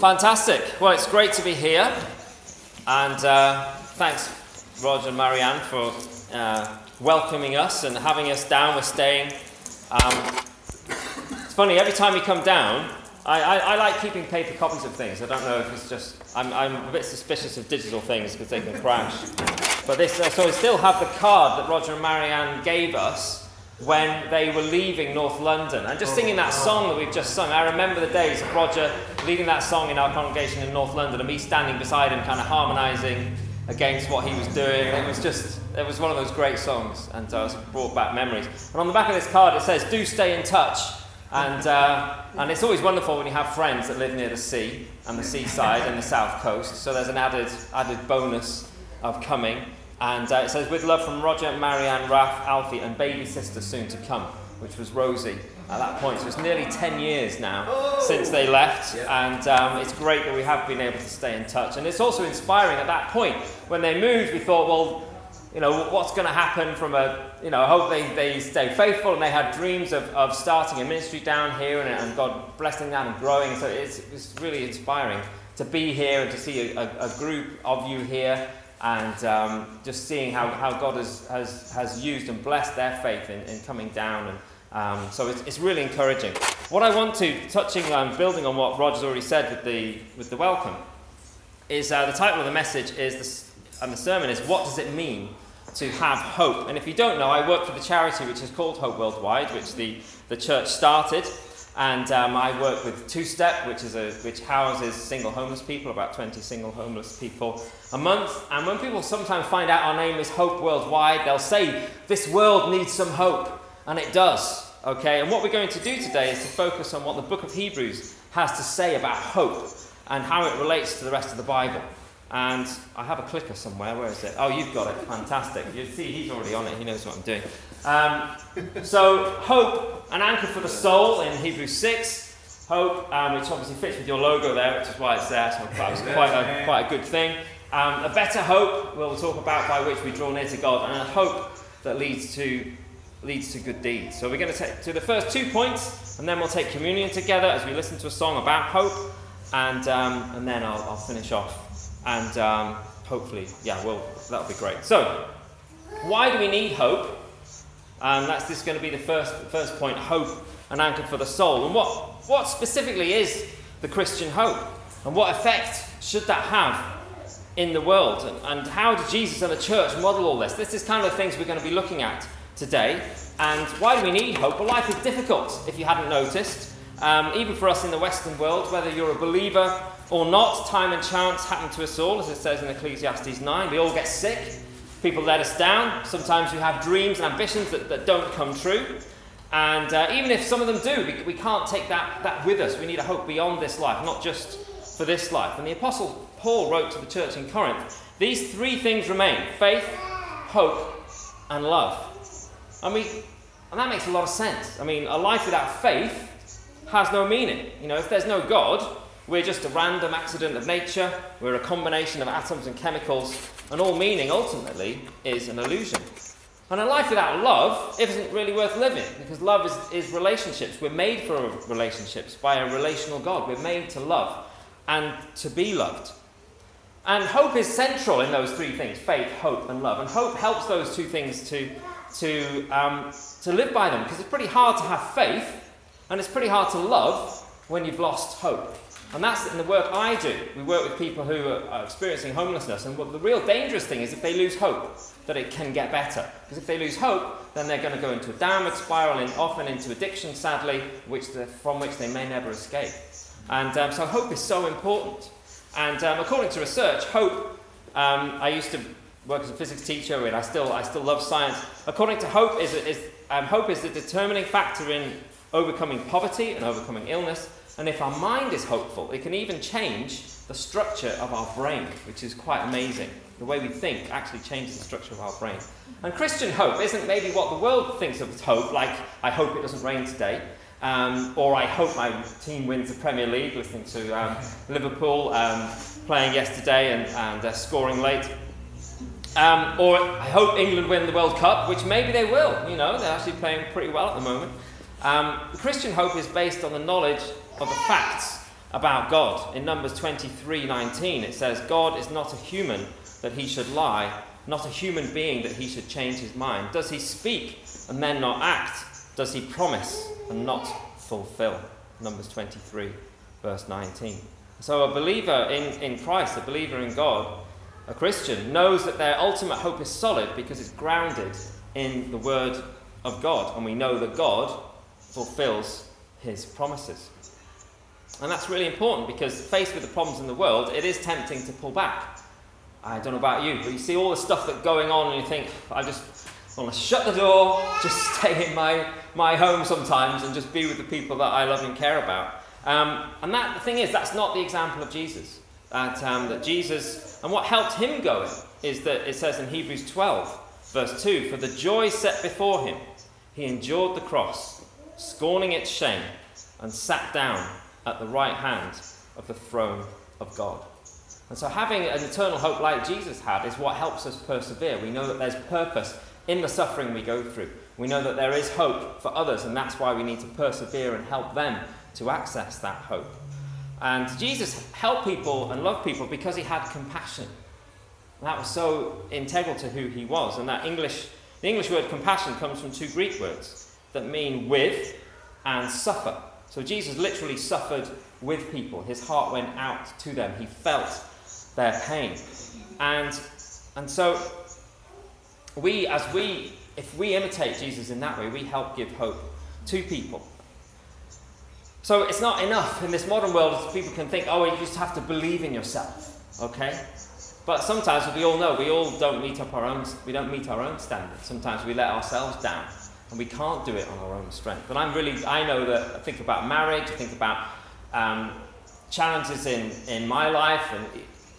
Fantastic. Well, it's great to be here. And uh, thanks, Roger and Marianne, for uh, welcoming us and having us down. We're staying. Um, it's funny, every time we come down, I, I, I, like keeping paper copies of things. I don't know if it's just, I'm, I'm a bit suspicious of digital things because they can crash. But this, uh, so I still have the card that Roger and Marianne gave us when they were leaving North London. And just singing that song that we've just sung, I remember the days of Roger leading that song in our congregation in North London and me standing beside him, kind of harmonising against what he was doing. It was just, it was one of those great songs, and uh, it brought back memories. And on the back of this card it says, Do stay in touch. And, uh, and it's always wonderful when you have friends that live near the sea and the seaside and the south coast. So there's an added, added bonus of coming. And uh, it says, with love from Roger, Marianne, Raf, Alfie, and baby sister soon to come, which was Rosie at that point. So it's nearly 10 years now oh. since they left. Yeah. And um, it's great that we have been able to stay in touch. And it's also inspiring at that point. When they moved, we thought, well, you know, what's going to happen from a, you know, I hope they, they stay faithful and they had dreams of, of starting a ministry down here and, and God blessing that and growing. So it's, it's really inspiring to be here and to see a, a, a group of you here and um, just seeing how, how God has, has, has used and blessed their faith in, in coming down. And um, so it's, it's really encouraging. What I want to, touching on, building on what Roger's already said with the, with the welcome, is uh, the title of the message is, this, and the sermon is, What Does It Mean to Have Hope? And if you don't know, I work for the charity which is called Hope Worldwide, which the, the church started. And um, I work with Two Step, which, is a, which houses single homeless people, about 20 single homeless people a month. And when people sometimes find out our name is Hope Worldwide, they'll say, This world needs some hope. And it does. Okay? And what we're going to do today is to focus on what the book of Hebrews has to say about hope and how it relates to the rest of the Bible. And I have a clicker somewhere. Where is it? Oh, you've got it. Fantastic. You see, he's already on it. He knows what I'm doing. Um, so, hope, an anchor for the soul in Hebrews 6. Hope, um, which obviously fits with your logo there, which is why it's there. So that was quite a, quite a good thing. Um, a better hope we'll talk about by which we draw near to God, and a hope that leads to leads to good deeds. So we're going to take to the first two points, and then we'll take communion together as we listen to a song about hope, and um, and then I'll, I'll finish off and um, hopefully, yeah, well, that'll be great. So, why do we need hope? And that's this going to be the first, first point hope, an anchor for the soul. And what, what specifically is the Christian hope? And what effect should that have in the world? And, and how did Jesus and the church model all this? This is kind of the things we're going to be looking at today. And why do we need hope? Well, life is difficult, if you hadn't noticed. Um, even for us in the Western world, whether you're a believer or not, time and chance happen to us all, as it says in Ecclesiastes 9. We all get sick, people let us down. Sometimes we have dreams and ambitions that, that don't come true. And uh, even if some of them do, we, we can't take that, that with us. We need a hope beyond this life, not just for this life. And the Apostle Paul wrote to the church in Corinth these three things remain faith, hope, and love. And, we, and that makes a lot of sense. I mean, a life without faith has no meaning. You know, if there's no God, we're just a random accident of nature, we're a combination of atoms and chemicals, and all meaning ultimately is an illusion. And a life without love isn't really worth living because love is, is relationships. We're made for relationships by a relational God. We're made to love and to be loved. And hope is central in those three things faith, hope, and love. And hope helps those two things to, to, um, to live by them because it's pretty hard to have faith and it's pretty hard to love when you've lost hope. And that's in the work I do. We work with people who are experiencing homelessness, and what the real dangerous thing is if they lose hope that it can get better. Because if they lose hope, then they're going to go into a downward spiral and often into addiction, sadly, which from which they may never escape. And um, so hope is so important. And um, according to research, hope, um, I used to work as a physics teacher, and I still, I still love science. According to hope, is, is um, hope is the determining factor in overcoming poverty and overcoming illness and if our mind is hopeful, it can even change the structure of our brain, which is quite amazing. The way we think actually changes the structure of our brain. And Christian hope isn't maybe what the world thinks of as hope, like, I hope it doesn't rain today, um, or I hope my team wins the Premier League, listening to um, Liverpool um, playing yesterday and, and uh, scoring late. Um, or I hope England win the World Cup, which maybe they will. You know, they're actually playing pretty well at the moment. Um, Christian hope is based on the knowledge of the facts about God. In Numbers 23:19 it says, "God is not a human that he should lie, not a human being that he should change his mind. Does he speak and then not act? Does he promise and not fulfill?" Numbers 23 verse 19. So a believer in, in Christ, a believer in God, a Christian, knows that their ultimate hope is solid because it's grounded in the Word of God. And we know that God fulfills His promises. And that's really important because faced with the problems in the world, it is tempting to pull back. I don't know about you, but you see all the stuff that's going on and you think, I just want to shut the door, just stay in my, my home sometimes and just be with the people that I love and care about. Um, and that, the thing is, that's not the example of Jesus. That, um, that Jesus, and what helped him going is that it says in Hebrews 12, verse 2 For the joy set before him, he endured the cross, scorning its shame, and sat down at the right hand of the throne of God. And so, having an eternal hope like Jesus had is what helps us persevere. We know that there's purpose in the suffering we go through. We know that there is hope for others, and that's why we need to persevere and help them to access that hope. And Jesus helped people and loved people because he had compassion. that was so integral to who he was. And that English, the English word compassion comes from two Greek words that mean with and suffer. So Jesus literally suffered with people. His heart went out to them. He felt their pain. And, and so we, as we, if we imitate Jesus in that way, we help give hope to people. So it's not enough in this modern world. People can think, oh, you just have to believe in yourself, okay? But sometimes, we all know, we all don't meet up our own. We don't meet our own standards. Sometimes we let ourselves down, and we can't do it on our own strength. And I'm really, I know that. I think about marriage. I think about um, challenges in in my life, and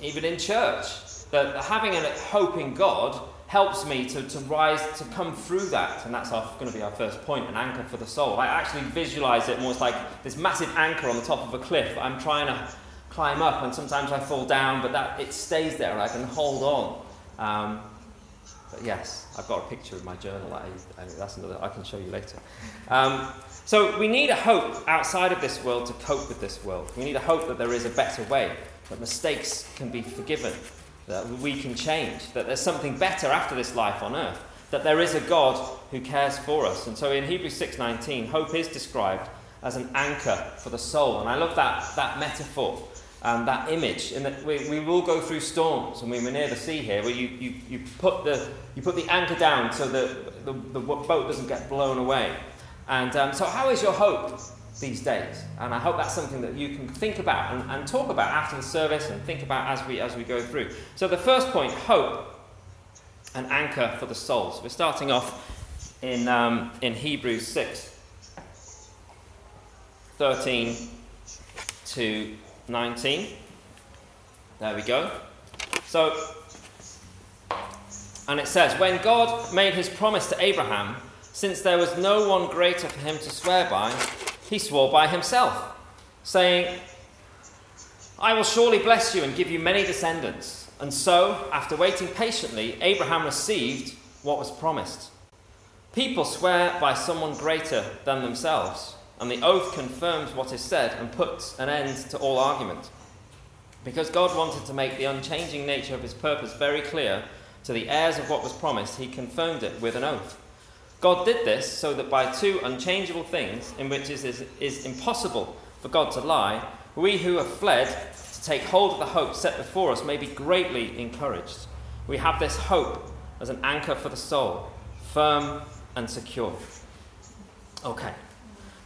even in church. That having a hope in God helps me to, to rise, to come through that. And that's going to be our first point an anchor for the soul. I actually visualize it almost like this massive anchor on the top of a cliff. I'm trying to climb up, and sometimes I fall down, but that it stays there and I can hold on. Um, yes, I've got a picture of my journal. I, I, that's another, I can show you later. Um, so we need a hope outside of this world to cope with this world. We need a hope that there is a better way, that mistakes can be forgiven, that we can change, that there's something better after this life on earth, that there is a God who cares for us. And so in Hebrews 6:19, hope is described as an anchor for the soul. And I love that, that metaphor, um, that image, in that we, we will go through storms, and we were near the sea here, where you, you, you, put, the, you put the anchor down so that the, the boat doesn't get blown away. And um, so, how is your hope these days. And I hope that's something that you can think about and, and talk about after the service and think about as we, as we go through. So, the first point hope, an anchor for the soul. So, we're starting off in, um, in Hebrews 6 13 to 19. There we go. So, and it says, When God made his promise to Abraham, since there was no one greater for him to swear by, he swore by himself, saying, I will surely bless you and give you many descendants. And so, after waiting patiently, Abraham received what was promised. People swear by someone greater than themselves, and the oath confirms what is said and puts an end to all argument. Because God wanted to make the unchanging nature of his purpose very clear to the heirs of what was promised, he confirmed it with an oath. God did this so that by two unchangeable things, in which it is, is impossible for God to lie, we who have fled to take hold of the hope set before us may be greatly encouraged. We have this hope as an anchor for the soul, firm and secure. Okay.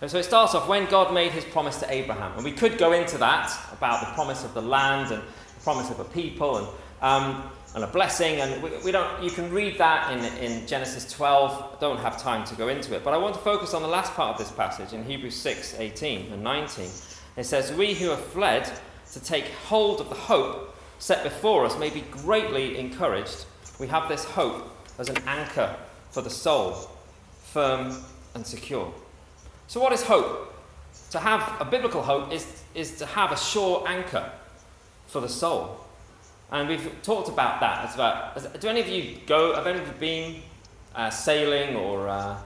And so it starts off when God made his promise to Abraham. And we could go into that about the promise of the land and the promise of a people and um, and a blessing. And we, we, don't, you can read that in, in Genesis 12. I don't have time to go into it. But I want to focus on the last part of this passage in Hebrews 6 18 and 19. It says, We who have fled to take hold of the hope set before us may be greatly encouraged. We have this hope as an anchor for the soul, firm and secure. So, what is hope? To have a biblical hope is, is to have a sure anchor for the soul. And we've talked about that. It's about, do any of you go, have any of you been uh, sailing or, uh,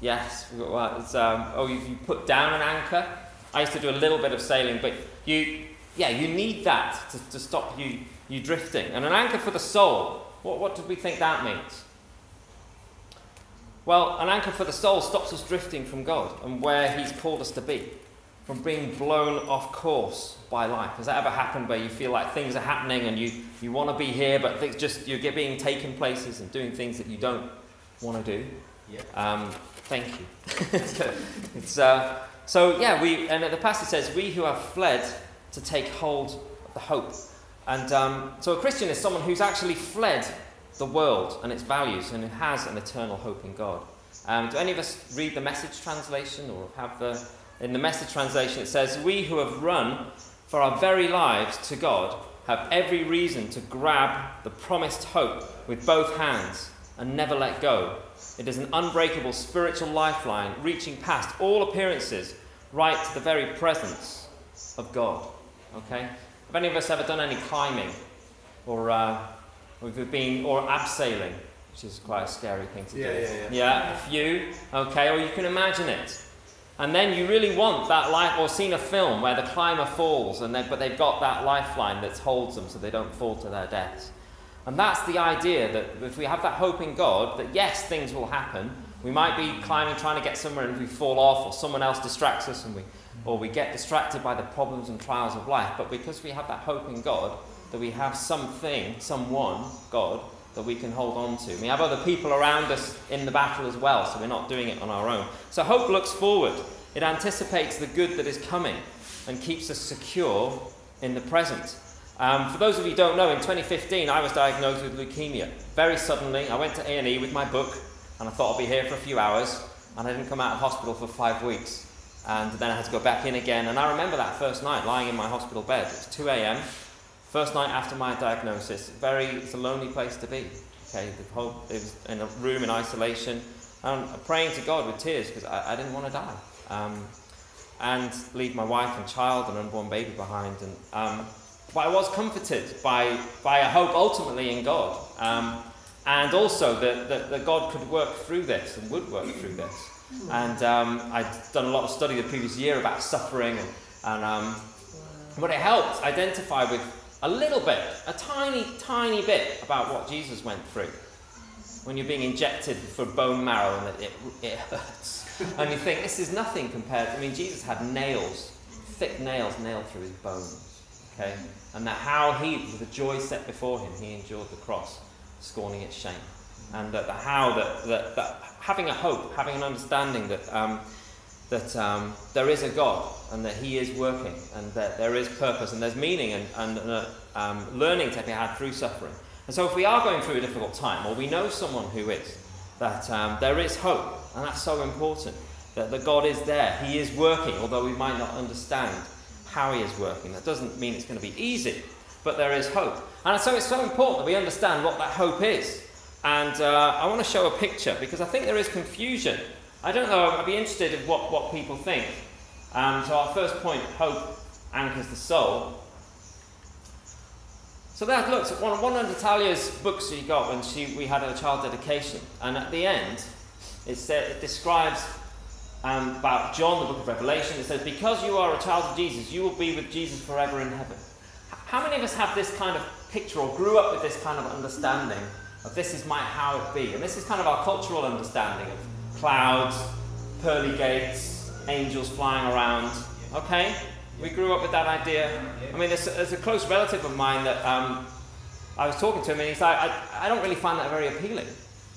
yes, well, um, oh, you, you put down an anchor? I used to do a little bit of sailing, but you, yeah, you need that to, to stop you, you drifting. And an anchor for the soul, what, what do we think that means? Well, an anchor for the soul stops us drifting from God and where He's called us to be, from being blown off course by life. Has that ever happened where you feel like things are happening and you, you want to be here, but things just you're being taken places and doing things that you don't want to do? Yeah. Um, thank you. it's, uh, so yeah, we and the passage says, "We who have fled to take hold of the hope." And um, so a Christian is someone who's actually fled the world and its values and who has an eternal hope in God. Um, do any of us read the message translation or have the in the message translation it says, "We who have run for our very lives to God have every reason to grab the promised hope with both hands and never let go." It is an unbreakable spiritual lifeline reaching past all appearances right to the very presence of God. Okay? Have any of us ever done any climbing or uh, we've been or abseiling, which is quite a scary thing to Yeah, do. yeah, yeah. Yeah, a few. Okay, or you can imagine it. And then you really want that life, or seen a film where the climber falls, and they, but they've got that lifeline that holds them so they don't fall to their deaths. And that's the idea that if we have that hope in God, that yes, things will happen. We might be climbing, trying to get somewhere, and we fall off, or someone else distracts us, and we, or we get distracted by the problems and trials of life. But because we have that hope in God, that we have something, someone, God, that we can hold on to. We have other people around us in the battle as well, so we're not doing it on our own. So hope looks forward. It anticipates the good that is coming and keeps us secure in the present. Um, for those of you who don't know, in 2015 I was diagnosed with leukemia. Very suddenly, I went to A&E with my book, and I thought I'd be here for a few hours, and I didn't come out of hospital for five weeks. And then I had to go back in again, and I remember that first night lying in my hospital bed. It was 2 a.m. First night after my diagnosis, very it's a lonely place to be. Okay, the whole, it was in a room in isolation, and praying to God with tears because I, I, didn't want to die, um, and leave my wife and child and unborn baby behind. And um, but I was comforted by by a hope ultimately in God, um, and also that, that that God could work through this and would work through this. And um, I'd done a lot of study the previous year about suffering, and, and um, but it helped identify with a little bit, a tiny, tiny bit about what Jesus went through when you're being injected for bone marrow and it, it, it hurts. and you think, this is nothing compared. To I mean, Jesus had nails, thick nails nailed through his bones. Okay? And that how he, with the joy set before him, he endured the cross, scorning its shame. And that the how that, that, that having a hope, having an understanding that, um, that um, there is a God and that He is working and that there is purpose and there's meaning and, and uh, um, learning to be had through suffering. And so, if we are going through a difficult time, or we know someone who is, that um, there is hope, and that's so important. That, that God is there, He is working, although we might not understand how He is working. That doesn't mean it's going to be easy, but there is hope. And so, it's so important that we understand what that hope is. And uh, I want to show a picture because I think there is confusion. I don't know, I'd be interested in what, what people think. Um, so, our first point hope anchors the soul. So that looks at one, one of Natalia's books she got when she, we had her child dedication. And at the end, it, said, it describes um, about John, the book of Revelation. It says, Because you are a child of Jesus, you will be with Jesus forever in heaven. How many of us have this kind of picture or grew up with this kind of understanding of this is my how it be? And this is kind of our cultural understanding of clouds, pearly gates, angels flying around. Okay? We grew up with that idea. I mean, there's, there's a close relative of mine that um, I was talking to him, and he's like, I, I don't really find that very appealing.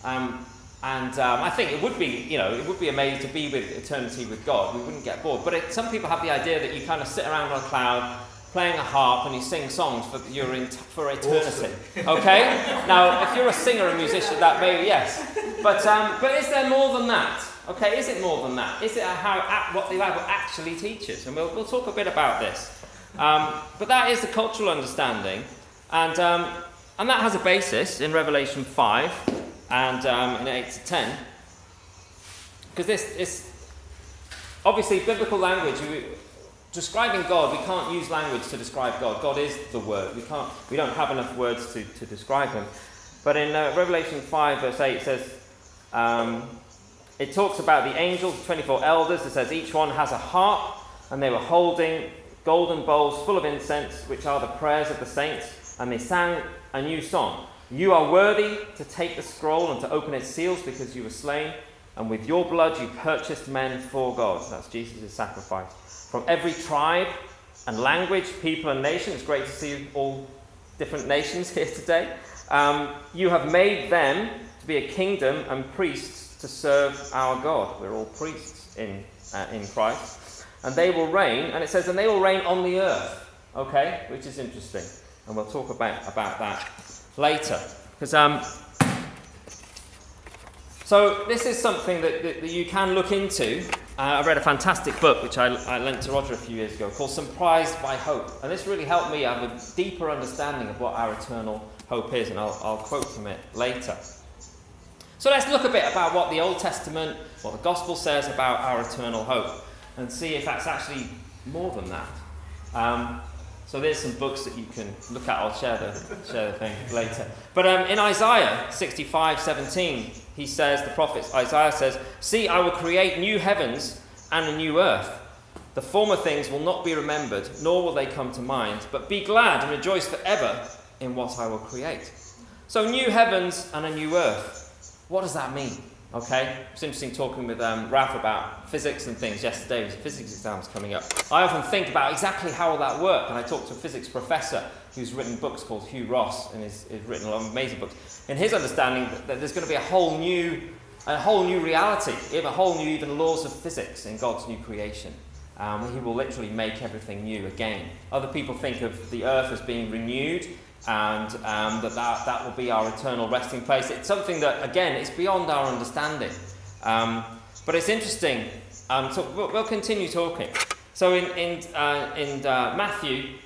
Um, and um, I think it would be, you know, it would be amazing to be with eternity with God. We wouldn't get bored. But it, some people have the idea that you kind of sit around on a cloud, playing a harp, and you sing songs for your in, for eternity. Okay? now, if you're a singer and musician, that may yes. But um, but is there more than that? Okay, is it more than that? Is it how what the Bible actually teaches? And we'll, we'll talk a bit about this. Um, but that is the cultural understanding, and um, and that has a basis in Revelation five and um, in eight to ten. Because this is obviously biblical language. Describing God, we can't use language to describe God. God is the Word. We can't. We don't have enough words to, to describe Him. But in uh, Revelation five verse eight, it says. Um, it talks about the angels, 24 elders. It says each one has a harp and they were holding golden bowls full of incense, which are the prayers of the saints, and they sang a new song. You are worthy to take the scroll and to open its seals because you were slain, and with your blood you purchased men for God. That's Jesus' sacrifice. From every tribe and language, people, and nation. It's great to see all different nations here today. Um, you have made them to be a kingdom and priests to serve our God. We're all priests in, uh, in Christ. And they will reign, and it says, and they will reign on the earth, okay? Which is interesting. And we'll talk about, about that later. Because um, so this is something that, that, that you can look into. Uh, I read a fantastic book which I, I lent to Roger a few years ago called Surprised by Hope. And this really helped me have a deeper understanding of what our eternal hope is. And I'll, I'll quote from it later. So let's look a bit about what the Old Testament, what the Gospel says about our eternal hope, and see if that's actually more than that. Um, so there's some books that you can look at. I'll share the, share the thing later. But um, in Isaiah 65 17, he says, the prophet Isaiah says, See, I will create new heavens and a new earth. The former things will not be remembered, nor will they come to mind, but be glad and rejoice forever in what I will create. So, new heavens and a new earth. What does that mean? Okay, it's interesting talking with um, Ralph about physics and things yesterday. His physics exams coming up. I often think about exactly how will that work, and I talked to a physics professor who's written books called Hugh Ross, and he's, he's written a lot of amazing books. In his understanding, that there's going to be a whole new, a whole new reality, even a whole new even laws of physics in God's new creation. Um, he will literally make everything new again. Other people think of the earth as being renewed and um, that, that that will be our eternal resting place. It's something that, again, it's beyond our understanding. Um, but it's interesting. Um, so we'll, we'll, continue talking. So in, in, uh, in uh, Matthew,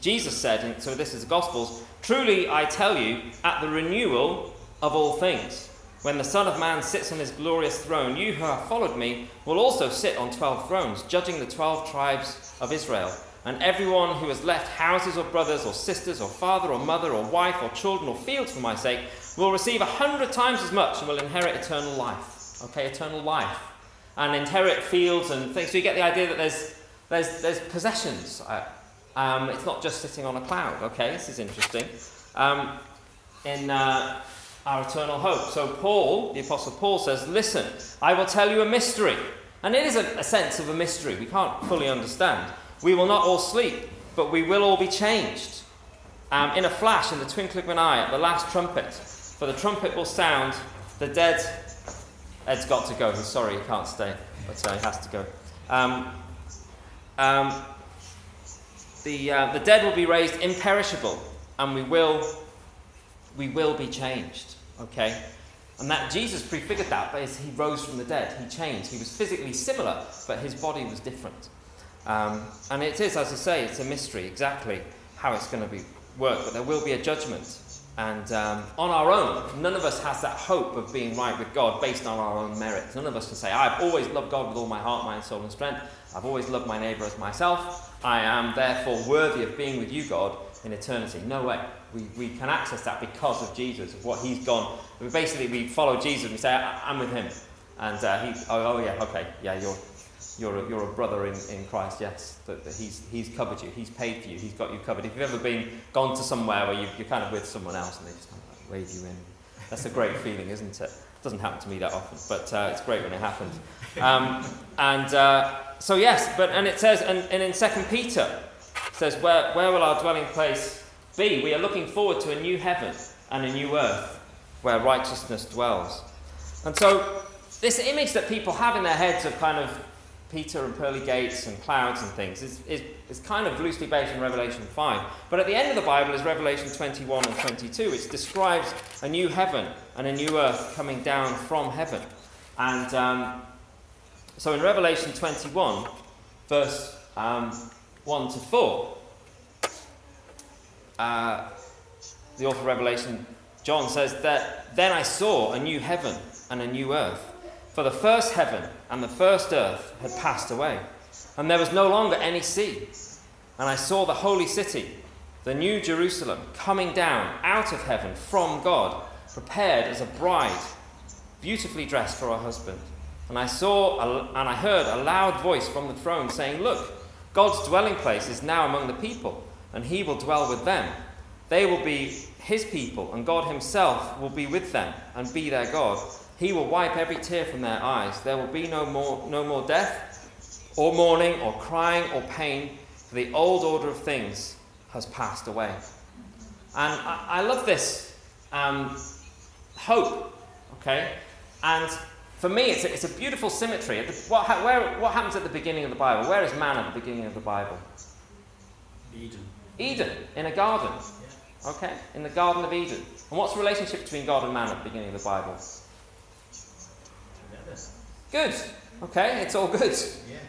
Jesus said, and so this is the Gospels, Truly I tell you, at the renewal of all things, when the Son of Man sits on his glorious throne, you who have followed me will also sit on twelve thrones, judging the twelve tribes of Israel. And everyone who has left houses or brothers or sisters or father or mother or wife or children or fields for my sake will receive a hundred times as much and will inherit eternal life. Okay, eternal life. And inherit fields and things. So you get the idea that there's, there's, there's possessions. Um, it's not just sitting on a cloud. Okay, this is interesting. Um, in uh, our eternal hope. So Paul, the Apostle Paul says, Listen, I will tell you a mystery. And it is a, a sense of a mystery. We can't fully understand. We will not all sleep, but we will all be changed. Um, in a flash, in the twinkling of an eye, at the last trumpet. For the trumpet will sound, the dead. Ed's got to go. He's sorry, he can't stay, but uh, he has to go. Um, um, the, uh, the dead will be raised imperishable, and we will, we will be changed. Okay? And that Jesus prefigured that, but he rose from the dead. He changed. He was physically similar, but his body was different. Um, and it is, as I say, it's a mystery exactly how it's going to be work, but there will be a judgment. And um, on our own, none of us has that hope of being right with God based on our own merits. None of us can say, I've always loved God with all my heart, mind, soul, and strength. I've always loved my neighbour as myself. I am therefore worthy of being with you, God, in eternity. No way. We, we can access that because of Jesus, of what he's gone. We basically, we follow Jesus and we say, I'm with him. And uh, he, oh, oh, yeah, okay, yeah, you're, you're a, you're a brother in, in Christ, yes, that, that, he's, he's covered you, he's paid for you, he's got you covered. If you've ever been gone to somewhere where you, you're kind of with someone else and they just kind of wave you in, that's a great feeling, isn't it? it doesn't happen to me that often, but uh, it's great when it happens. Um, and uh, so, yes, but and it says, and, and in 2 Peter, it says, where, where will our dwelling place be? We are looking forward to a new heaven and a new earth where righteousness dwells. And so, this image that people have in their heads of kind of Peter and pearly gates and clouds and things is, is, is kind of loosely based on Revelation 5. But at the end of the Bible is Revelation 21 and 22, which describes a new heaven and a new earth coming down from heaven. And um, so in Revelation 21, verse um, 1 to 4, uh, the author of Revelation, John, says that then I saw a new heaven and a new earth. For the first heaven and the first earth had passed away, and there was no longer any sea. And I saw the holy city, the new Jerusalem, coming down out of heaven from God, prepared as a bride, beautifully dressed for her husband. And I saw a, and I heard a loud voice from the throne saying, Look, God's dwelling place is now among the people, and he will dwell with them. They will be his people, and God himself will be with them and be their God. He will wipe every tear from their eyes. There will be no more, no more death, or mourning, or crying, or pain, for the old order of things has passed away. And I, I love this um, hope, okay? And for me, it's a, it's a beautiful symmetry. What, where, what happens at the beginning of the Bible? Where is man at the beginning of the Bible? Eden. Eden, in a garden. Okay? In the Garden of Eden. And what's the relationship between God and man at the beginning of the Bible? Good. Okay, it's all good.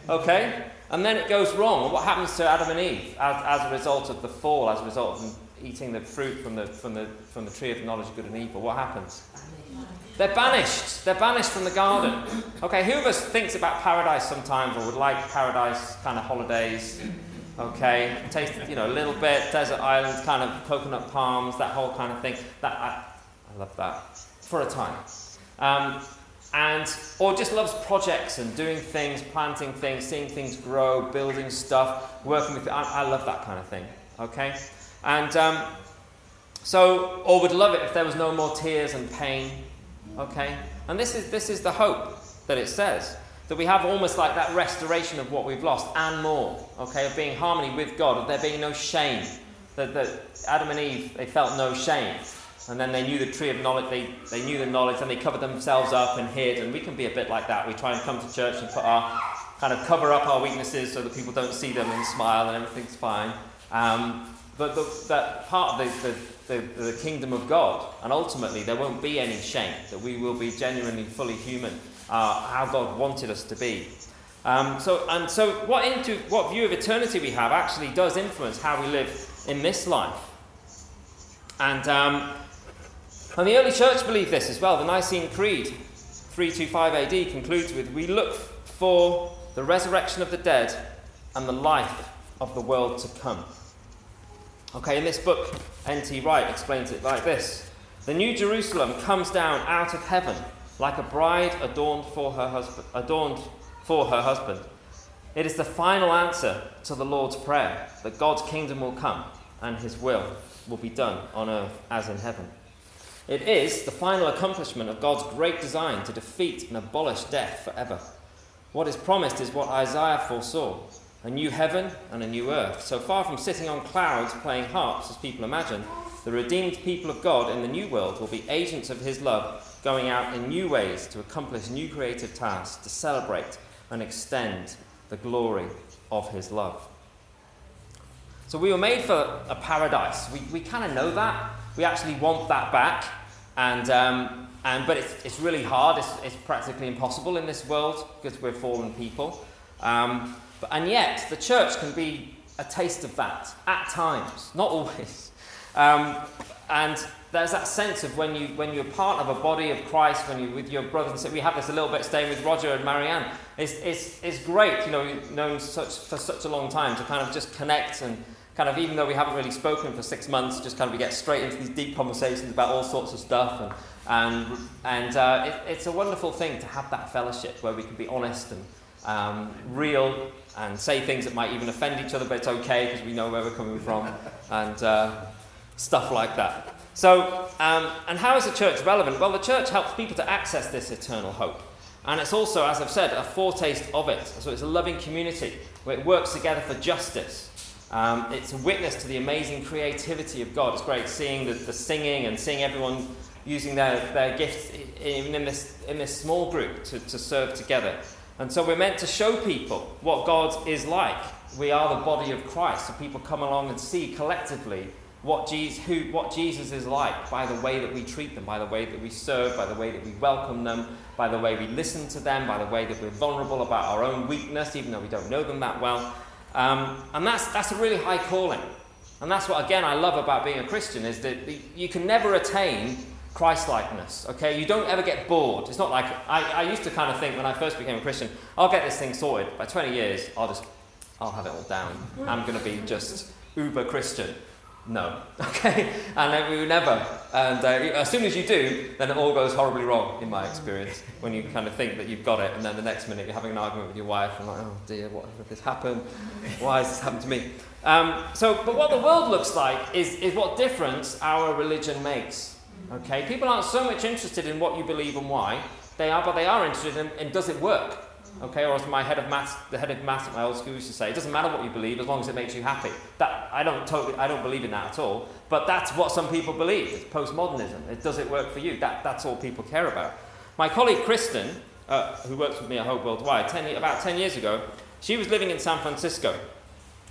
Okay? And then it goes wrong. What happens to Adam and Eve as, as a result of the fall, as a result of eating the fruit from the, from, the, from the tree of knowledge of good and evil? What happens? They're banished. They're banished from the garden. Okay, who of us thinks about paradise sometimes or would like paradise kind of holidays? Okay, taste, you know, a little bit, desert islands, kind of coconut palms, that whole kind of thing. That I, I love that for a time. Um, and or just loves projects and doing things, planting things, seeing things grow, building stuff, working with. I, I love that kind of thing. Okay, and um, so or would love it if there was no more tears and pain Okay? And this is, this is the hope that it says. That we have almost like that restoration of what we've lost and more. Okay? Of being harmony with God, of there being no shame. That, that Adam and Eve, they felt no shame. And then they knew the tree of knowledge, they, they knew the knowledge, and they covered themselves up and hid. And we can be a bit like that. We try and come to church and put our kind of cover up our weaknesses so that people don't see them and smile and everything's fine. Um, but the, that part of the, the the, the kingdom of God. And ultimately, there won't be any shame, that we will be genuinely fully human, uh, how God wanted us to be. Um, so, and so, what, into, what view of eternity we have actually does influence how we live in this life. And, um, and the early church believed this as well. The Nicene Creed, 325 AD, concludes with We look for the resurrection of the dead and the life of the world to come. Okay, in this book, N.T. Wright explains it like this The New Jerusalem comes down out of heaven like a bride adorned for her husband. Adorned for her husband. It is the final answer to the Lord's prayer that God's kingdom will come and his will will be done on earth as in heaven. It is the final accomplishment of God's great design to defeat and abolish death forever. What is promised is what Isaiah foresaw a new heaven and a new earth. So far from sitting on clouds playing harps, as people imagine, the redeemed people of God in the new world will be agents of His love, going out in new ways to accomplish new creative tasks, to celebrate and extend the glory of His love. So we were made for a paradise. We, we kind of know that. We actually want that back. And, um, and, but it's, it's really hard. It's, it's practically impossible in this world because we're fallen people. Um, but, and yet, the church can be a taste of that at times, not always. Um, and there's that sense of when, you, when you're part of a body of Christ, when you're with your brothers and sisters, we have this a little bit staying with Roger and Marianne. It's, it's, it's great, you know, known such, for such a long time to kind of just connect and kind of, even though we haven't really spoken for six months, just kind of we get straight into these deep conversations about all sorts of stuff. And, and, and uh, it, it's a wonderful thing to have that fellowship where we can be honest and um, real and say things that might even offend each other, but it's okay because we know where we're coming from and uh, stuff like that. So, um, and how is the church relevant? Well, the church helps people to access this eternal hope. And it's also, as I've said, a foretaste of it. So it's a loving community where it works together for justice. Um, it's a witness to the amazing creativity of God. It's great seeing the, the singing and seeing everyone using their, their gifts, in this, in this small group, to, to serve together. And so we're meant to show people what God is like. We are the body of Christ, so people come along and see collectively what Jesus, who, what Jesus is like by the way that we treat them, by the way that we serve, by the way that we welcome them, by the way we listen to them, by the way that we're vulnerable about our own weakness, even though we don't know them that well. Um, and that's, that's a really high calling. And that's what, again, I love about being a Christian is that you can never attain Christ-likeness. Okay, you don't ever get bored. It's not like I, I used to kind of think when I first became a Christian, I'll get this thing sorted. By 20 years, I'll just I'll have it all down. I'm going to be just uber Christian. No. Okay? And we never. And uh, as soon as you do, then it all goes horribly wrong, in my experience, when you kind of think that you've got it, and then the next minute you're having an argument with your wife, and like, oh dear, what has this happened? Why has this happened to me? Um, so, but what the world looks like is, is what difference our religion makes. Okay? People aren't so much interested in what you believe and why. They are, but they are interested in, in does it work? Okay, or as my head of maths, the head of maths at my old school used to say, it doesn't matter what you believe as long as it makes you happy. That I don't totally, I don't believe in that at all. But that's what some people believe. It's postmodernism. It, does it work for you? That, that's all people care about. My colleague Kristen, uh, who works with me at Hope Worldwide, ten, about 10 years ago, she was living in San Francisco.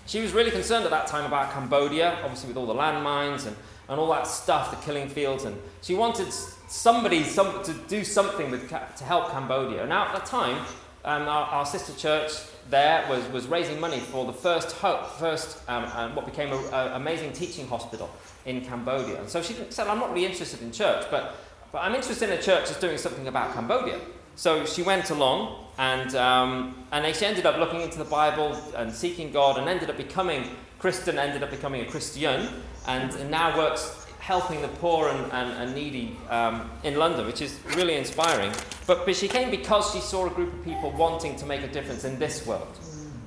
She was really concerned at that time about Cambodia, obviously with all the landmines and, and all that stuff, the killing fields, and she wanted somebody some, to do something with, to help Cambodia. Now, at the time, um, our, our, sister church there was, was raising money for the first, first um, um, what became an amazing teaching hospital in Cambodia. And so she said, I'm not really interested in church, but, but I'm interested in a church that's doing something about Cambodia. So she went along and, um, and she ended up looking into the Bible and seeking God and ended up becoming, Christian, ended up becoming a Christian and, and now works helping the poor and, and, and needy um, in London, which is really inspiring. But, but she came because she saw a group of people wanting to make a difference in this world.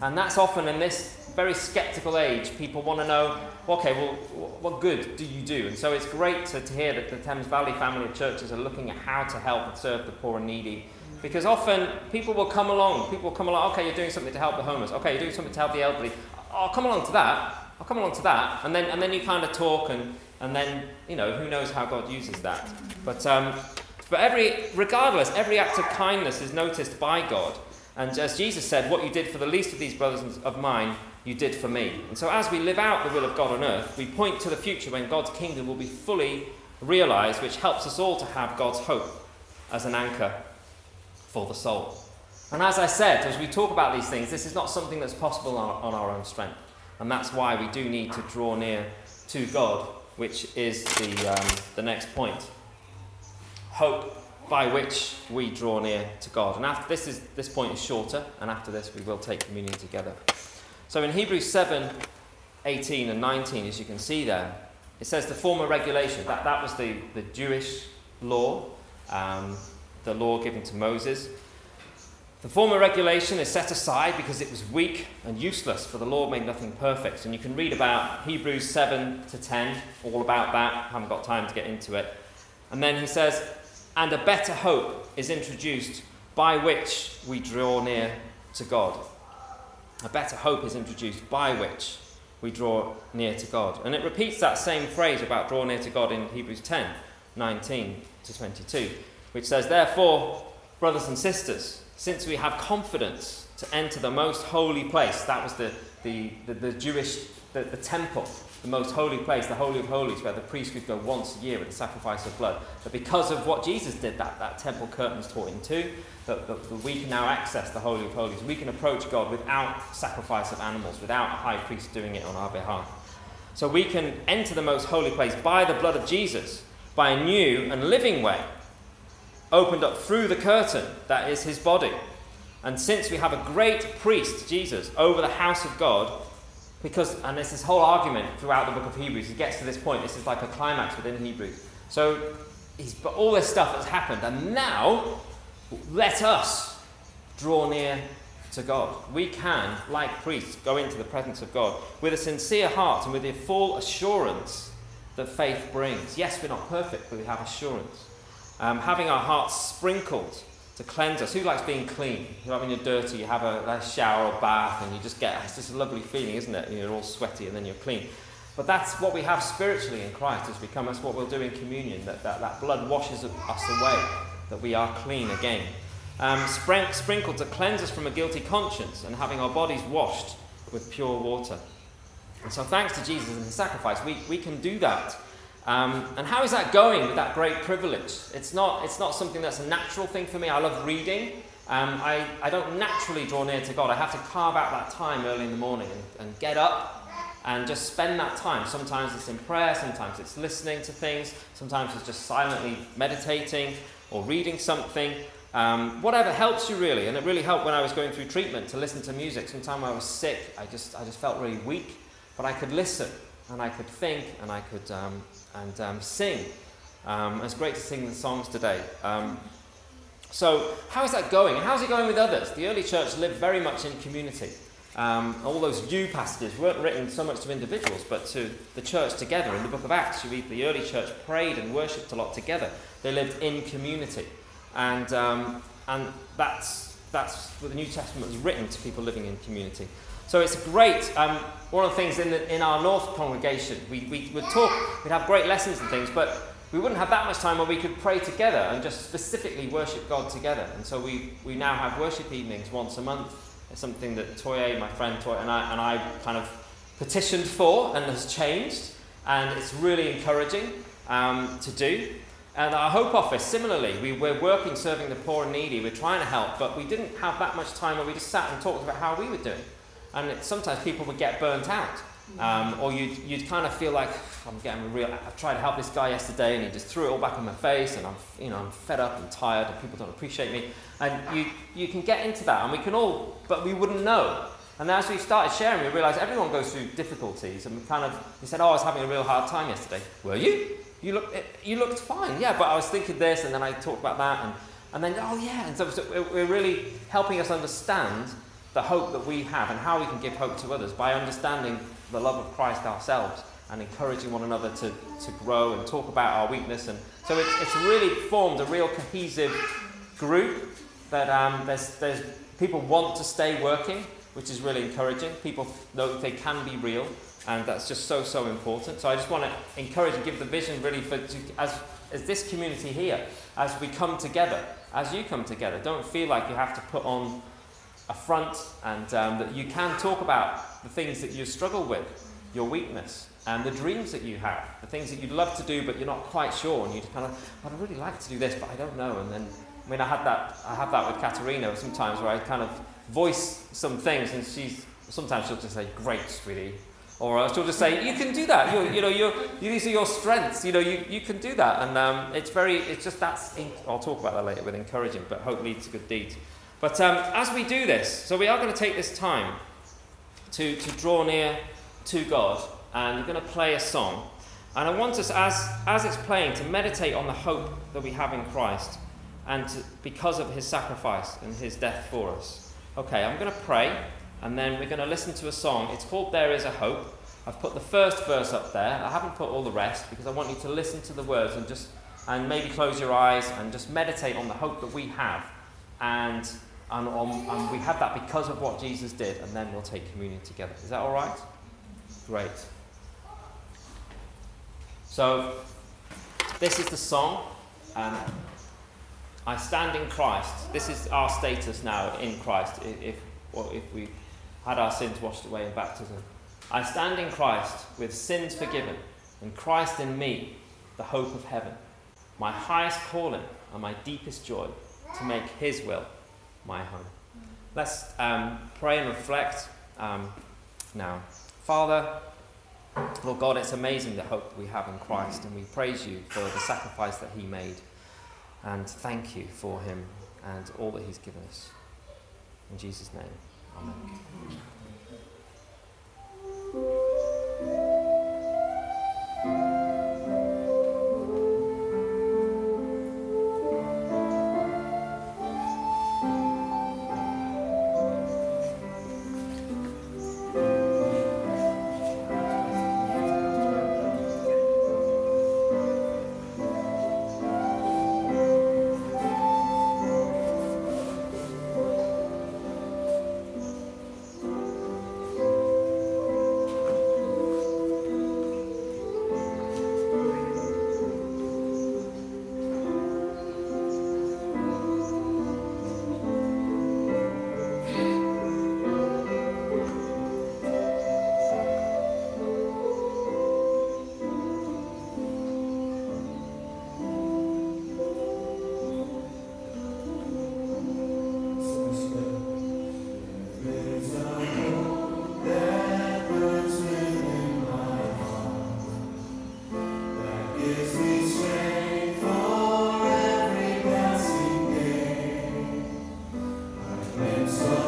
And that's often in this very skeptical age, people want to know, okay, well, what good do you do? And so it's great to, to hear that the Thames Valley family of churches are looking at how to help and serve the poor and needy. Because often people will come along, people will come along, okay, you're doing something to help the homeless, okay, you're doing something to help the elderly. I'll come along to that. I'll come along to that. And then, and then you kind of talk and and then you know who knows how God uses that. But um, but every regardless, every act of kindness is noticed by God. And as Jesus said, what you did for the least of these brothers of mine, you did for me. And so as we live out the will of God on earth, we point to the future when God's kingdom will be fully realized, which helps us all to have God's hope as an anchor for the soul. And as I said, as we talk about these things, this is not something that's possible on, on our own strength. And that's why we do need to draw near to God which is the, um, the next point. Hope by which we draw near to God. And after this is this point is shorter, and after this we will take communion together. So in Hebrews 7, 18 and 19, as you can see there, it says the former regulation. That, that was the, the Jewish law, um, the law given to Moses. The former regulation is set aside because it was weak and useless, for the law made nothing perfect. And you can read about Hebrews 7 to 10, all about that. I haven't got time to get into it. And then he says, And a better hope is introduced by which we draw near to God. A better hope is introduced by which we draw near to God. And it repeats that same phrase about draw near to God in Hebrews 10 19 to 22, which says, Therefore, brothers and sisters, since we have confidence to enter the most holy place, that was the, the, the, the Jewish, the, the temple, the most holy place, the Holy of Holies, where the priest could go once a year with the sacrifice of blood. But because of what Jesus did, that, that temple curtain curtain's torn in two, that, that, that we can now access the Holy of Holies. We can approach God without sacrifice of animals, without a high priest doing it on our behalf. So we can enter the most holy place by the blood of Jesus, by a new and living way opened up through the curtain that is his body. And since we have a great priest, Jesus, over the house of God, because, and there's this whole argument throughout the book of Hebrews, he gets to this point, this is like a climax within Hebrews. So, he's, but all this stuff has happened, and now let us draw near to God. We can, like priests, go into the presence of God with a sincere heart and with the full assurance that faith brings. Yes, we're not perfect, but we have assurance um, having our hearts sprinkled to cleanse us. Who likes being clean? You know, when you're dirty, you have a, a, shower or bath, and you just get it's just a lovely feeling, isn't it? You're all sweaty and then you're clean. But that's what we have spiritually in Christ as we come. That's what we'll do in communion. That, that, that blood washes us away, that we are clean again. Um, sprink, sprinkled to cleanse us from a guilty conscience and having our bodies washed with pure water. And so, thanks to Jesus and his sacrifice, we, we can do that um, and how is that going with that great privilege? It's not, it's not something that's a natural thing for me. I love reading. Um, I, I don't naturally draw near to God. I have to carve out that time early in the morning and, and get up and just spend that time. Sometimes it's in prayer, sometimes it's listening to things, sometimes it's just silently meditating or reading something. Um, whatever helps you really, and it really helped when I was going through treatment to listen to music. Sometimes I was sick, I just, I just felt really weak, but I could listen and I could think and I could um, and um, sing. Um, it's great to sing the songs today. Um, so, how is that going? How's it going with others? The early church lived very much in community. Um, all those you passages weren't written so much to individuals, but to the church together. In the book of Acts, you read the early church prayed and worshipped a lot together. They lived in community. And, um, and that's, that's what the New Testament was written to people living in community. So it's great. Um, one of the things in, the, in our North congregation, we, we would talk, we'd have great lessons and things, but we wouldn't have that much time where we could pray together and just specifically worship God together. And so we, we now have worship evenings once a month it's something that Toye, my friend Toye, and I, and I kind of petitioned for and has changed. And it's really encouraging um, to do. And our Hope Office, similarly, we, we're working serving the poor and needy. We're trying to help, but we didn't have that much time where we just sat and talked about how we were doing. And it, sometimes people would get burnt out. Um, or you'd, you'd kind of feel like, I'm getting real, I tried to help this guy yesterday and he just threw it all back in my face and I'm, you know, I'm fed up and tired and people don't appreciate me. And you, you can get into that and we can all, but we wouldn't know. And as we started sharing, we realized everyone goes through difficulties and we kind of, we said, oh, I was having a real hard time yesterday. Were you? You, look, you looked fine. Yeah, but I was thinking this and then I talked about that and, and then, oh yeah. And so, so we're really helping us understand the hope that we have and how we can give hope to others by understanding the love of Christ ourselves and encouraging one another to, to grow and talk about our weakness. And so it's, it's really formed a real cohesive group that um, there's, there's people want to stay working, which is really encouraging. People know they can be real, and that's just so, so important. So I just want to encourage and give the vision really for to, as, as this community here, as we come together, as you come together. Don't feel like you have to put on a front and um, that you can talk about the things that you struggle with, your weakness, and the dreams that you have, the things that you'd love to do but you're not quite sure, and you kind of, I'd really like to do this, but I don't know. And then, I mean, I had that, I have that with Katerina sometimes where I kind of voice some things, and she's sometimes she'll just say, "Great, sweetie," or she'll just say, "You can do that. You're, you know, you're, these are your strengths. You know, you, you can do that." And um, it's very, it's just that's. I'll talk about that later with encouraging, but hope leads to good deeds. But um, as we do this, so we are going to take this time to, to draw near to God, and we're going to play a song. And I want us, as, as it's playing, to meditate on the hope that we have in Christ and to, because of his sacrifice and his death for us. Okay, I'm going to pray, and then we're going to listen to a song. It's called There Is a Hope. I've put the first verse up there. I haven't put all the rest because I want you to listen to the words and just and maybe close your eyes and just meditate on the hope that we have and and, um, and we have that because of what Jesus did, and then we'll take communion together. Is that all right? Great. So, this is the song. I stand in Christ. This is our status now in Christ, if, if we had our sins washed away in baptism. I stand in Christ with sins forgiven, and Christ in me, the hope of heaven. My highest calling and my deepest joy to make His will my home. Let's um, pray and reflect um, now. Father, Lord God, it's amazing the hope we have in Christ, and we praise you for the sacrifice that He made, and thank you for Him and all that He's given us. In Jesus' name, Amen. So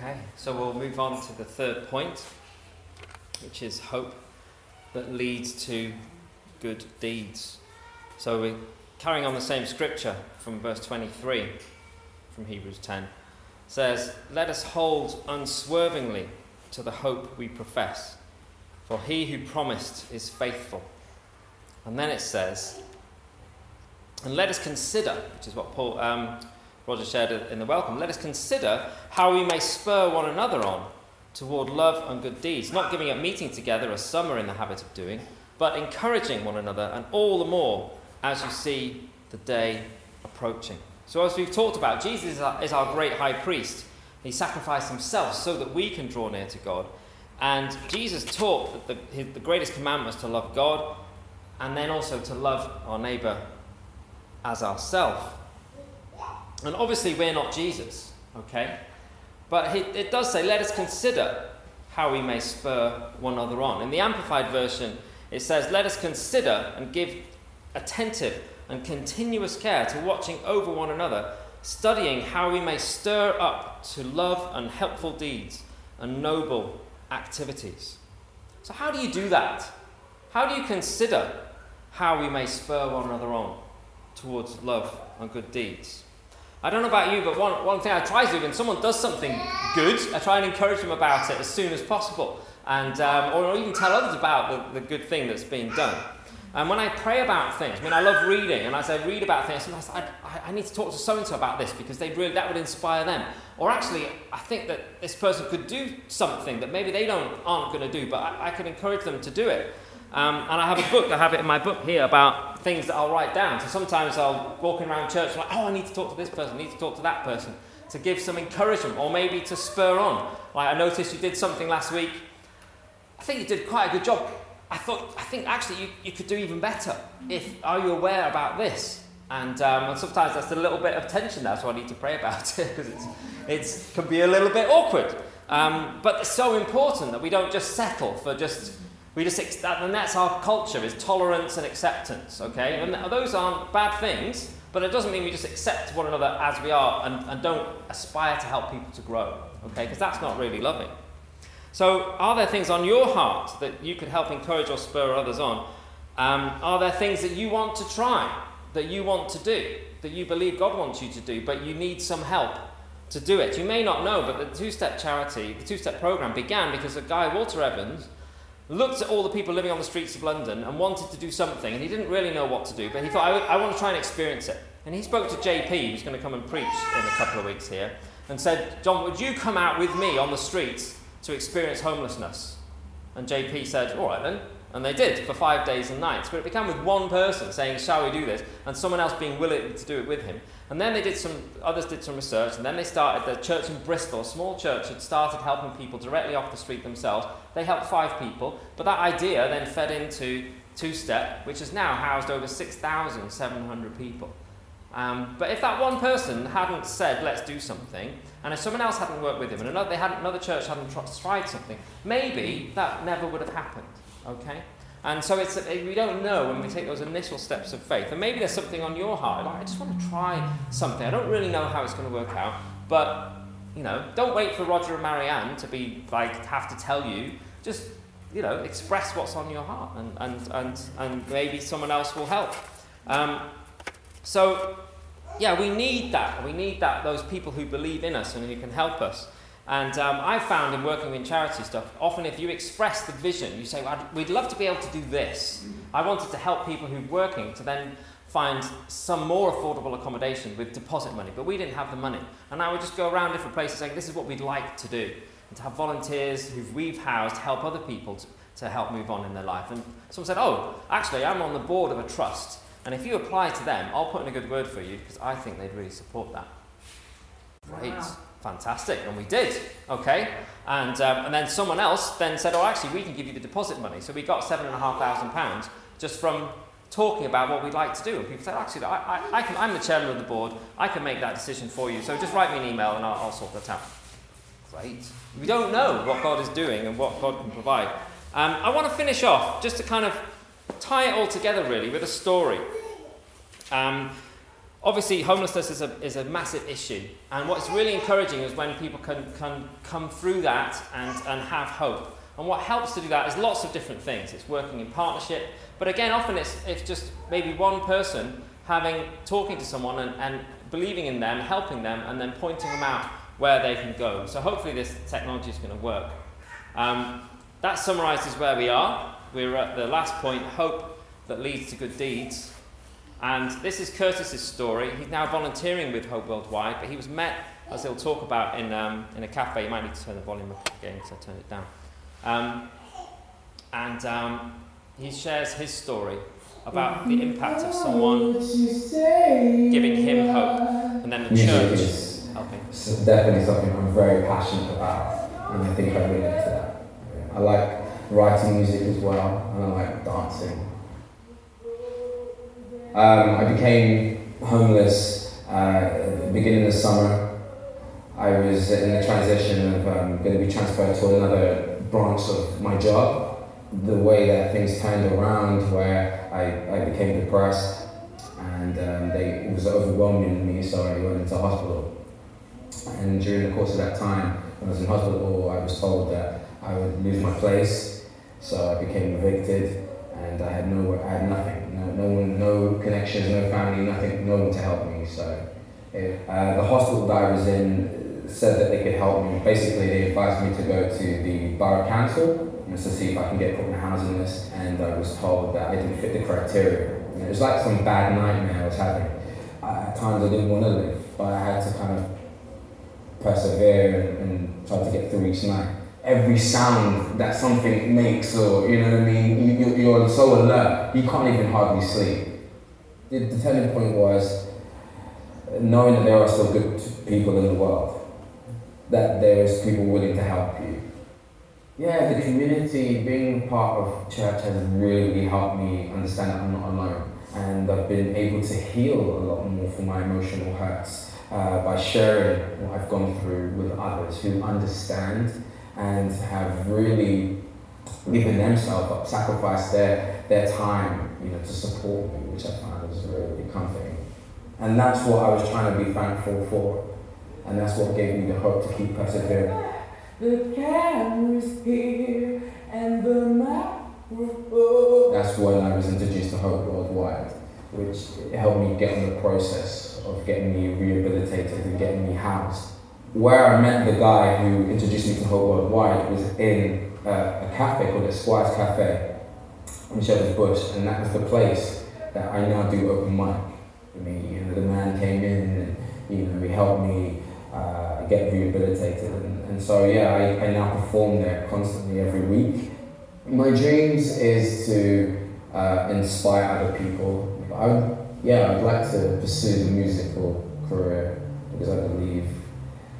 Okay, so we'll move on to the third point, which is hope that leads to good deeds. So we're carrying on the same scripture from verse 23 from Hebrews 10. It says, Let us hold unswervingly to the hope we profess, for he who promised is faithful. And then it says, And let us consider, which is what Paul. Um, Roger shared in the welcome, let us consider how we may spur one another on toward love and good deeds, not giving up meeting together as some are in the habit of doing, but encouraging one another, and all the more as you see the day approaching. So, as we've talked about, Jesus is our, great high priest. He sacrificed himself so that we can draw near to God. And Jesus taught that the, the greatest commandment was to love God and then also to love our neighbour as ourselves. And obviously, we're not Jesus, okay? But it does say, let us consider how we may spur one another on. In the Amplified Version, it says, let us consider and give attentive and continuous care to watching over one another, studying how we may stir up to love and helpful deeds and noble activities. So, how do you do that? How do you consider how we may spur one another on towards love and good deeds? I don't know about you, but one, one thing I try to do when someone does something good, I try and encourage them about it as soon as possible, and um, or even tell others about the, the good thing that's being done. And when I pray about things, I mean, I love reading, and as I read about things, sometimes I, I, I need to talk to so and so about this because they really that would inspire them. Or actually, I think that this person could do something that maybe they don't aren't going to do, but I, I could encourage them to do it. Um, and I have a book, I have it in my book here about things that I'll write down. So sometimes I'll walking around church like, oh, I need to talk to this person, I need to talk to that person, to give some encouragement or maybe to spur on. Like I noticed you did something last week. I think you did quite a good job. I thought, I think actually you, you could do even better. If are you aware about this? And, um, and sometimes that's a little bit of tension there, so I need to pray about it because it's, it's can be a little bit awkward. Um, but it's so important that we don't just settle for just we just that, and that's our culture is tolerance and acceptance, okay? And those aren't bad things, but it doesn't mean we just accept one another as we are and, and don't aspire to help people to grow, okay? Because that's not really loving. So, are there things on your heart that you could help encourage or spur others on? Um, are there things that you want to try, that you want to do, that you believe God wants you to do, but you need some help to do it? You may not know, but the two step charity, the two step program began because a guy, Walter Evans, looked at all the people living on the streets of London and wanted to do something, and he didn't really know what to do, but he thought, I, I want to try and experience it. And he spoke to JP, who's going to come and preach in a couple of weeks here, and said, John, would you come out with me on the streets to experience homelessness? And JP said, All right then. And they did for five days and nights. But it began with one person saying, Shall we do this? And someone else being willing to do it with him. And then they did some, others did some research, and then they started, the church in Bristol, a small church, had started helping people directly off the street themselves. They helped five people, but that idea then fed into Two Step, which has now housed over 6,700 people. Um, but if that one person hadn't said, let's do something, and if someone else hadn't worked with him, and another, they hadn't, another church hadn't tried something, maybe that never would have happened. Okay? And so it's, we don't know when we take those initial steps of faith. And maybe there's something on your heart, like, I just want to try something. I don't really know how it's going to work out, but, you know, don't wait for Roger and Marianne to be, like, have to tell you. Just, you know, express what's on your heart, and, and, and, and maybe someone else will help. Um, so, yeah, we need that. We need that, those people who believe in us and who can help us. And um, I've found in working in charity stuff, often if you express the vision, you say, well, we'd love to be able to do this. I wanted to help people who are working to then find some more affordable accommodation with deposit money, but we didn't have the money. And I would just go around different places saying, this is what we'd like to do. And to have volunteers who we've housed help other people to, to help move on in their life. And someone said, oh, actually, I'm on the board of a trust. And if you apply to them, I'll put in a good word for you because I think they'd really support that. Great. Wow fantastic, and we did, okay? And, um, and then someone else then said, oh, actually, we can give you the deposit money. So we got seven and a half thousand pounds just from talking about what we'd like to do. And people said, actually, I, I, I, can, I'm the chairman of the board, I can make that decision for you. So just write me an email and I'll, I'll sort that out. Great. We don't know what God is doing and what God can provide. Um, I want to finish off just to kind of tie it all together, really, with a story. Um, obviously, homelessness is a, is a massive issue. And what's really encouraging is when people can, can come through that and, and have hope. And what helps to do that is lots of different things. It's working in partnership, but again, often it's, it's just maybe one person having talking to someone and, and believing in them, helping them, and then pointing them out where they can go. So hopefully this technology is going to work. Um, that summarizes where we are. We're at the last point hope that leads to good deeds. And this is Curtis's story. He's now volunteering with Hope Worldwide, but he was met, as he'll talk about, in, um, in a cafe. You might need to turn the volume up again because I turned it down. Um, and um, he shares his story about the impact of someone giving him hope, and then the church is helping. s- definitely something I'm very passionate about, and I think I relate to that. I like writing music as well, and I like dancing. Um, I became homeless uh, beginning of summer. I was in the transition of um, going to be transferred to another branch of my job. The way that things turned around, where I, I became depressed, and um, they, it was overwhelming me, so I went into hospital. And during the course of that time, when I was in hospital, I was told that I would lose my place, so I became evicted, and I had no, I had nothing, no, one, no connections, no family, nothing, no one to help me. So, uh, the hospital that I was in said that they could help me. Basically, they advised me to go to the borough council just to see if I can get put on a housing list, and I was told that I didn't fit the criteria. It was like some bad nightmare I was having. Uh, at times I didn't want to live, but I had to kind of persevere and, and try to get through each night. Every sound that something makes, or you know what I mean, you, you, you're so alert, you can't even hardly sleep. The, the turning point was knowing that there are still good people in the world, that there is people willing to help you. Yeah, the community, being part of church has really helped me understand that I'm not alone. And I've been able to heal a lot more from my emotional hurts uh, by sharing what I've gone through with others who understand and have really given themselves up, sacrificed their, their time, you know, to support me, which I found was really comforting. And that's what I was trying to be thankful for. And that's what gave me the hope to keep persevering. The camera's here and the microphone. That's when I was introduced to Hope Worldwide, which helped me get on the process of getting me rehabilitated and getting me housed. Where I met the guy who introduced me to Hope Worldwide was in uh, a cafe called Esquire's Cafe in Shepherd's Bush, and that was the place that I now do open mic. I mean, you know, the man came in and you know he helped me uh, get rehabilitated, and, and so yeah, I, I now perform there constantly every week. My dreams is to uh, inspire other people. I yeah, I'd like to pursue the musical career because I believe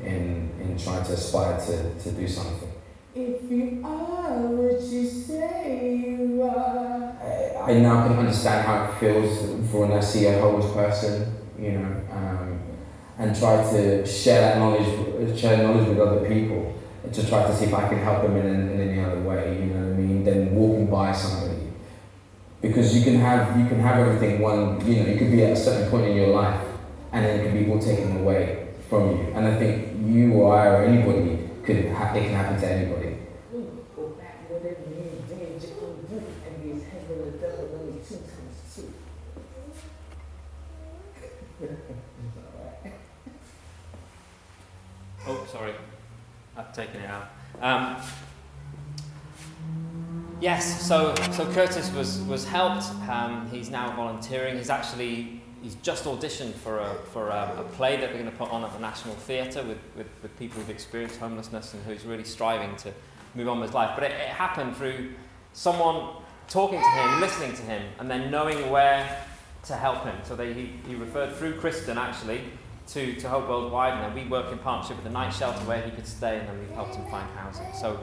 in in trying to aspire to, to do something. If you are what you say you are. I, I now can understand how it feels for when I see a homeless person, you know, um, and try to share that knowledge, share knowledge with other people, to try to see if I can help them in, in any other way, you know what I mean? Than walking by somebody, because you can have you can have everything one, you know, you could be at a certain point in your life, and then it can be all taken away from you. And I think you or I or anybody could ha- it can happen to anybody. Oh, sorry. I've taken it out. Um, yes, so, so Curtis was, was helped. Um, he's now volunteering. He's actually he's just auditioned for a, for a, a play that we're going to put on at the National Theatre with, with, with people who've experienced homelessness and who's really striving to move on with his life. But it, it happened through someone talking to him, listening to him, and then knowing where to help him. So they, he, he referred through Kristen actually to, to Hope Worldwide, and then we work in partnership with the night shelter where he could stay, and then we've helped him find housing. So,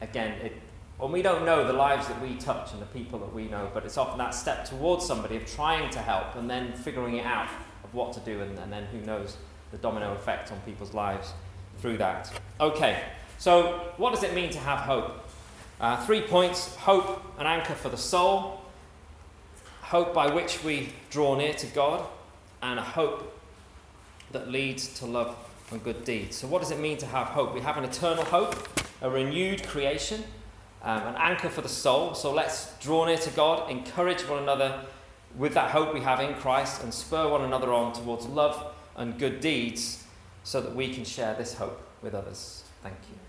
again, it, when we don't know the lives that we touch and the people that we know, but it's often that step towards somebody of trying to help and then figuring it out of what to do, and, and then who knows the domino effect on people's lives through that. Okay, so what does it mean to have hope? Uh, three points hope, an anchor for the soul, hope by which we draw near to God, and a hope that leads to love and good deeds. So, what does it mean to have hope? We have an eternal hope, a renewed creation, um, an anchor for the soul. So, let's draw near to God, encourage one another with that hope we have in Christ, and spur one another on towards love and good deeds so that we can share this hope with others. Thank you.